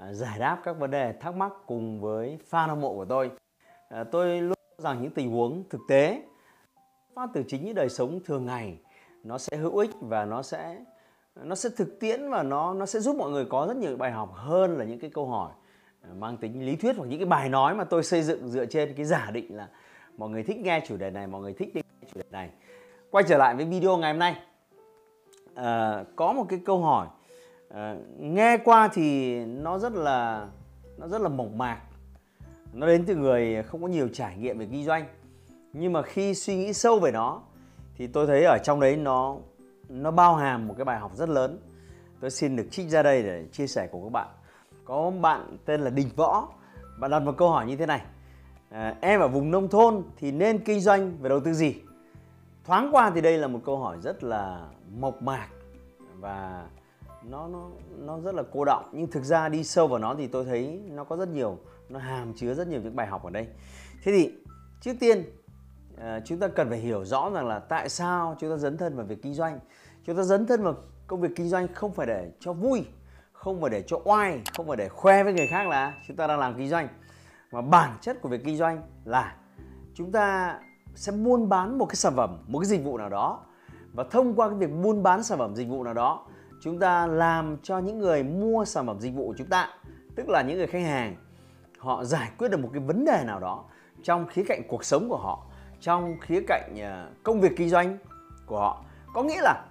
À, giải đáp các vấn đề thắc mắc cùng với fan hâm mộ của tôi. À, tôi luôn rằng những tình huống thực tế phát từ chính những đời sống thường ngày nó sẽ hữu ích và nó sẽ nó sẽ thực tiễn và nó nó sẽ giúp mọi người có rất nhiều bài học hơn là những cái câu hỏi à, mang tính lý thuyết hoặc những cái bài nói mà tôi xây dựng dựa trên cái giả định là mọi người thích nghe chủ đề này mọi người thích nghe chủ đề này quay trở lại với video ngày hôm nay à, có một cái câu hỏi à, nghe qua thì nó rất là nó rất là mộc mạc. Nó đến từ người không có nhiều trải nghiệm về kinh doanh. Nhưng mà khi suy nghĩ sâu về nó thì tôi thấy ở trong đấy nó nó bao hàm một cái bài học rất lớn. Tôi xin được trích ra đây để chia sẻ cùng các bạn. Có bạn tên là đình võ. Bạn đặt một câu hỏi như thế này. À, em ở vùng nông thôn thì nên kinh doanh về đầu tư gì? Thoáng qua thì đây là một câu hỏi rất là mộc mạc và nó nó nó rất là cô động nhưng thực ra đi sâu vào nó thì tôi thấy nó có rất nhiều, nó hàm chứa rất nhiều những bài học ở đây. Thế thì, trước tiên ờ, chúng ta cần phải hiểu rõ rằng là tại sao chúng ta dấn thân vào việc kinh doanh. Chúng ta dấn thân vào công việc kinh doanh không phải để cho vui, không phải để cho oai, không phải để khoe với người khác là chúng ta đang làm kinh doanh. Mà bản chất của việc kinh doanh là chúng ta sẽ buôn bán một cái sản phẩm, một cái dịch vụ nào đó. Và thông qua cái việc buôn bán sản phẩm, dịch vụ nào đó chúng ta làm cho những người mua sản phẩm dịch vụ của chúng ta, tức là những người khách hàng, họ giải quyết được một cái vấn đề nào đó trong khía cạnh cuộc sống của họ, trong khía cạnh ờ, công việc kinh doanh của họ. Có nghĩa là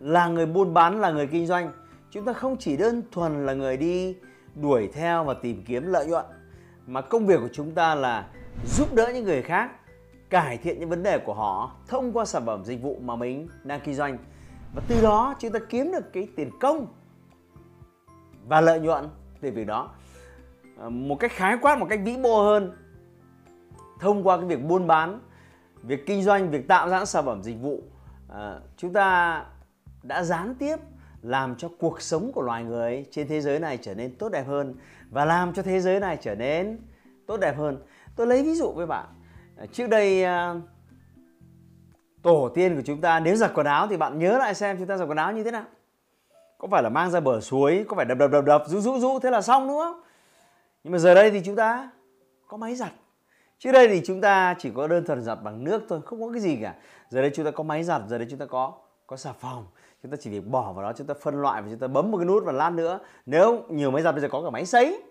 là người buôn bán là người kinh doanh, chúng ta không chỉ đơn thuần là người đi đuổi theo và tìm kiếm lợi nhuận, mà công việc của chúng ta là giúp đỡ những người khác, cải thiện những vấn đề của họ thông qua sản phẩm dịch vụ mà mình đang kinh doanh và từ đó chúng ta kiếm được cái tiền công và lợi nhuận từ việc đó. À, một cách khái quát, một cách vĩ mô hơn, thông qua cái việc buôn bán, việc kinh doanh, việc tạo ra sản phẩm dịch vụ à, chúng ta đã gián tiếp làm cho cuộc sống của loài người trên thế giới này trở nên tốt đẹp hơn và làm cho thế giới này trở nên tốt đẹp hơn. Tôi lấy ví dụ với bạn. À, trước đây tổ tiên của chúng ta, nếu giặt quần áo thì bạn nhớ lại xem chúng ta giặt quần áo như thế nào. Có phải là mang ra bờ suối, có phải đập đập đập đập, rũ rũ rũ, thế là xong, đúng không? Nhưng mà giờ đây thì chúng ta có máy giặt. Trước đây thì chúng ta chỉ có đơn thuần giặt bằng nước thôi, không có cái gì cả. Giờ đây chúng ta có máy giặt, giờ đây chúng ta có có xà phòng. Chúng ta chỉ việc bỏ vào đó, chúng ta phân loại và chúng ta bấm một cái nút và lát nữa. Nếu nhiều máy giặt bây giờ có cả máy sấy,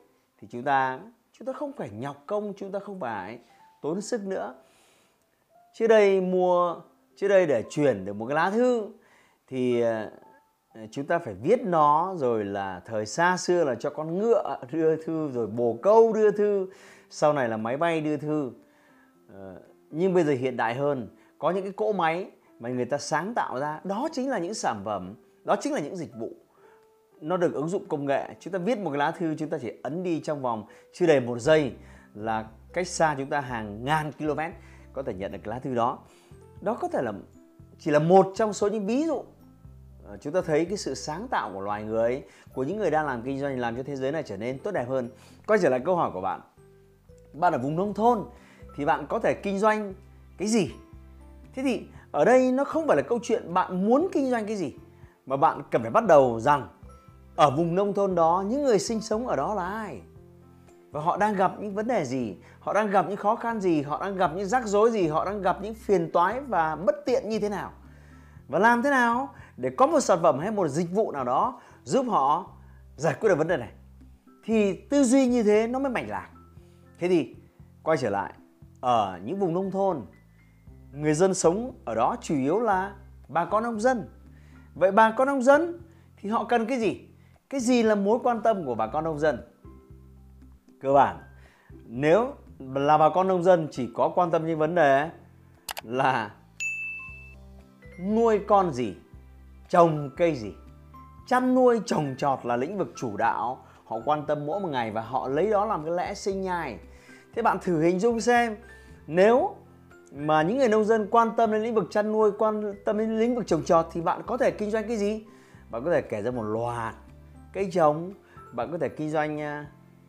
thì chúng ta chúng ta không phải nhọc công, chúng ta không phải tốn sức nữa. Trước đây mua trước đây để chuyển được một cái lá thư thì ờ, chúng ta phải viết nó rồi là thời xa xưa là cho con ngựa đưa thư, rồi bồ câu đưa thư, sau này là máy bay đưa thư. Ờ, nhưng bây giờ hiện đại hơn, có những cái cỗ máy mà người ta sáng tạo ra, đó chính là những sản phẩm, đó chính là những dịch vụ. Nó được ứng dụng công nghệ, chúng ta viết một cái lá thư, chúng ta chỉ ấn đi trong vòng chưa đầy một giây là cách xa chúng ta hàng ngàn km có thể nhận được cái lá thư đó đó có thể là chỉ là một trong số những ví dụ. Ờ, chúng ta thấy cái sự sáng tạo của loài người của những người đang làm kinh doanh, làm cho thế giới này trở nên tốt đẹp hơn. Quay trở lại câu hỏi của bạn. Bạn ở vùng nông thôn thì bạn có thể kinh doanh cái gì? Thế thì ở đây nó không phải là câu chuyện bạn muốn kinh doanh cái gì, mà bạn cần phải bắt đầu rằng ở vùng nông thôn đó, những người sinh sống ở đó là ai? Và họ đang gặp những vấn đề gì? Họ đang gặp những khó khăn gì? Họ đang gặp những rắc rối gì? Họ đang gặp những phiền toái và bất tiện như thế nào? Và làm thế nào để có một sản phẩm hay một dịch vụ nào đó giúp họ giải quyết được vấn đề này? Thì tư duy như thế nó mới mạch lạc. Thế thì quay trở lại, ở những vùng nông thôn, người dân sống ở đó chủ yếu là bà con nông dân. Vậy bà con nông dân thì họ cần cái gì? Cái gì là mối quan tâm của bà con nông dân? Cơ bản. Nếu là bà con nông dân chỉ có quan tâm những vấn đề là nuôi con gì, trồng cây gì. Chăn nuôi, trồng trọt là lĩnh vực chủ đạo. Họ quan tâm mỗi một ngày và họ lấy đó làm cái lẽ sinh nhai. Thế bạn thử hình dung xem, nếu mà những người nông dân quan tâm đến lĩnh vực chăn nuôi, quan tâm đến lĩnh vực trồng trọt thì bạn có thể kinh doanh cái gì? Bạn có thể kể ra một loạt cây trồng, bạn có thể kinh doanh à,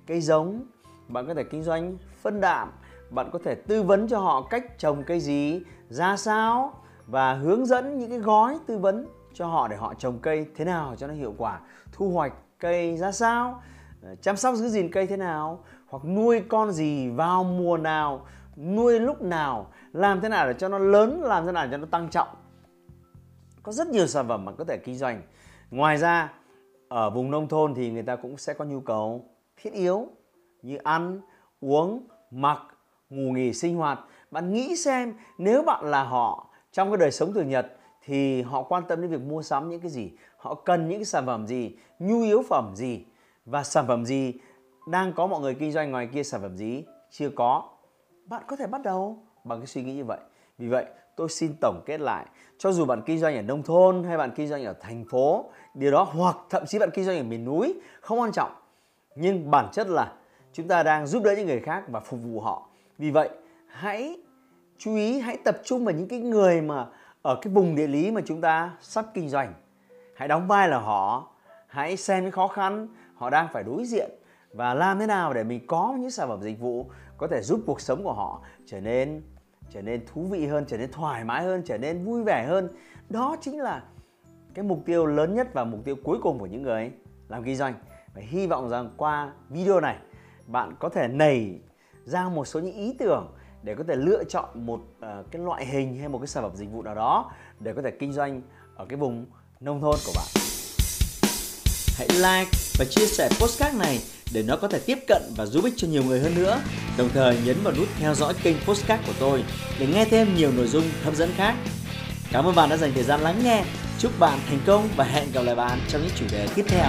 cây giống, bạn có thể kinh doanh, phân đạm, bạn có thể tư vấn cho họ cách trồng cây gì, ra sao và hướng dẫn những cái gói tư vấn cho họ để họ trồng cây thế nào cho nó hiệu quả, thu hoạch cây ra sao ờ, chăm sóc giữ gìn cây thế nào hoặc nuôi con gì vào mùa nào, nuôi lúc nào, làm thế nào để cho nó lớn, làm thế nào để cho nó tăng trọng. Có rất nhiều sản phẩm mà có thể kinh doanh. Ngoài ra, ở vùng nông thôn thì người ta cũng sẽ có nhu cầu thiết yếu như ăn, uống, mặc, ngủ nghỉ, sinh hoạt. Bạn nghĩ xem, nếu bạn là họ, trong cái đời sống thường nhật thì họ quan tâm đến việc mua sắm những cái gì? Họ cần những cái sản phẩm gì? Nhu yếu phẩm gì? Và sản phẩm gì? Đang có mọi người kinh doanh ngoài kia sản phẩm gì? Chưa có. Bạn có thể bắt đầu bằng cái suy nghĩ như vậy. Vì vậy, tôi xin tổng kết lại. Cho dù bạn kinh doanh ở nông thôn hay bạn kinh doanh ở thành phố, điều đó hoặc thậm chí bạn kinh doanh ở miền núi, không quan trọng nhưng bản chất là chúng ta đang giúp đỡ những người khác và phục vụ họ. Vì vậy, hãy chú ý, hãy tập trung vào những cái người mà ở cái vùng địa lý mà chúng ta sắp kinh doanh. Hãy đóng vai là họ. Hãy xem những khó khăn họ đang phải đối diện và làm thế nào để mình có những sản phẩm dịch vụ có thể giúp cuộc sống của họ trở nên trở nên thú vị hơn, trở nên thoải mái hơn, trở nên vui vẻ hơn. Đó chính là cái mục tiêu lớn nhất và mục tiêu cuối cùng của những người làm kinh doanh và hy vọng rằng qua video này bạn có thể nảy ra một số những ý tưởng để có thể lựa chọn một uh, cái loại hình hay một cái sản phẩm dịch vụ nào đó để có thể kinh doanh ở cái vùng nông thôn của bạn. Hãy like và chia sẻ postcard này để nó có thể tiếp cận và giúp ích cho nhiều người hơn nữa. Đồng thời nhấn vào nút theo dõi kênh postcard của tôi để nghe thêm nhiều nội dung hấp dẫn khác. Cảm ơn bạn đã dành thời gian lắng nghe. Chúc bạn thành công và hẹn gặp lại bạn trong những chủ đề tiếp theo.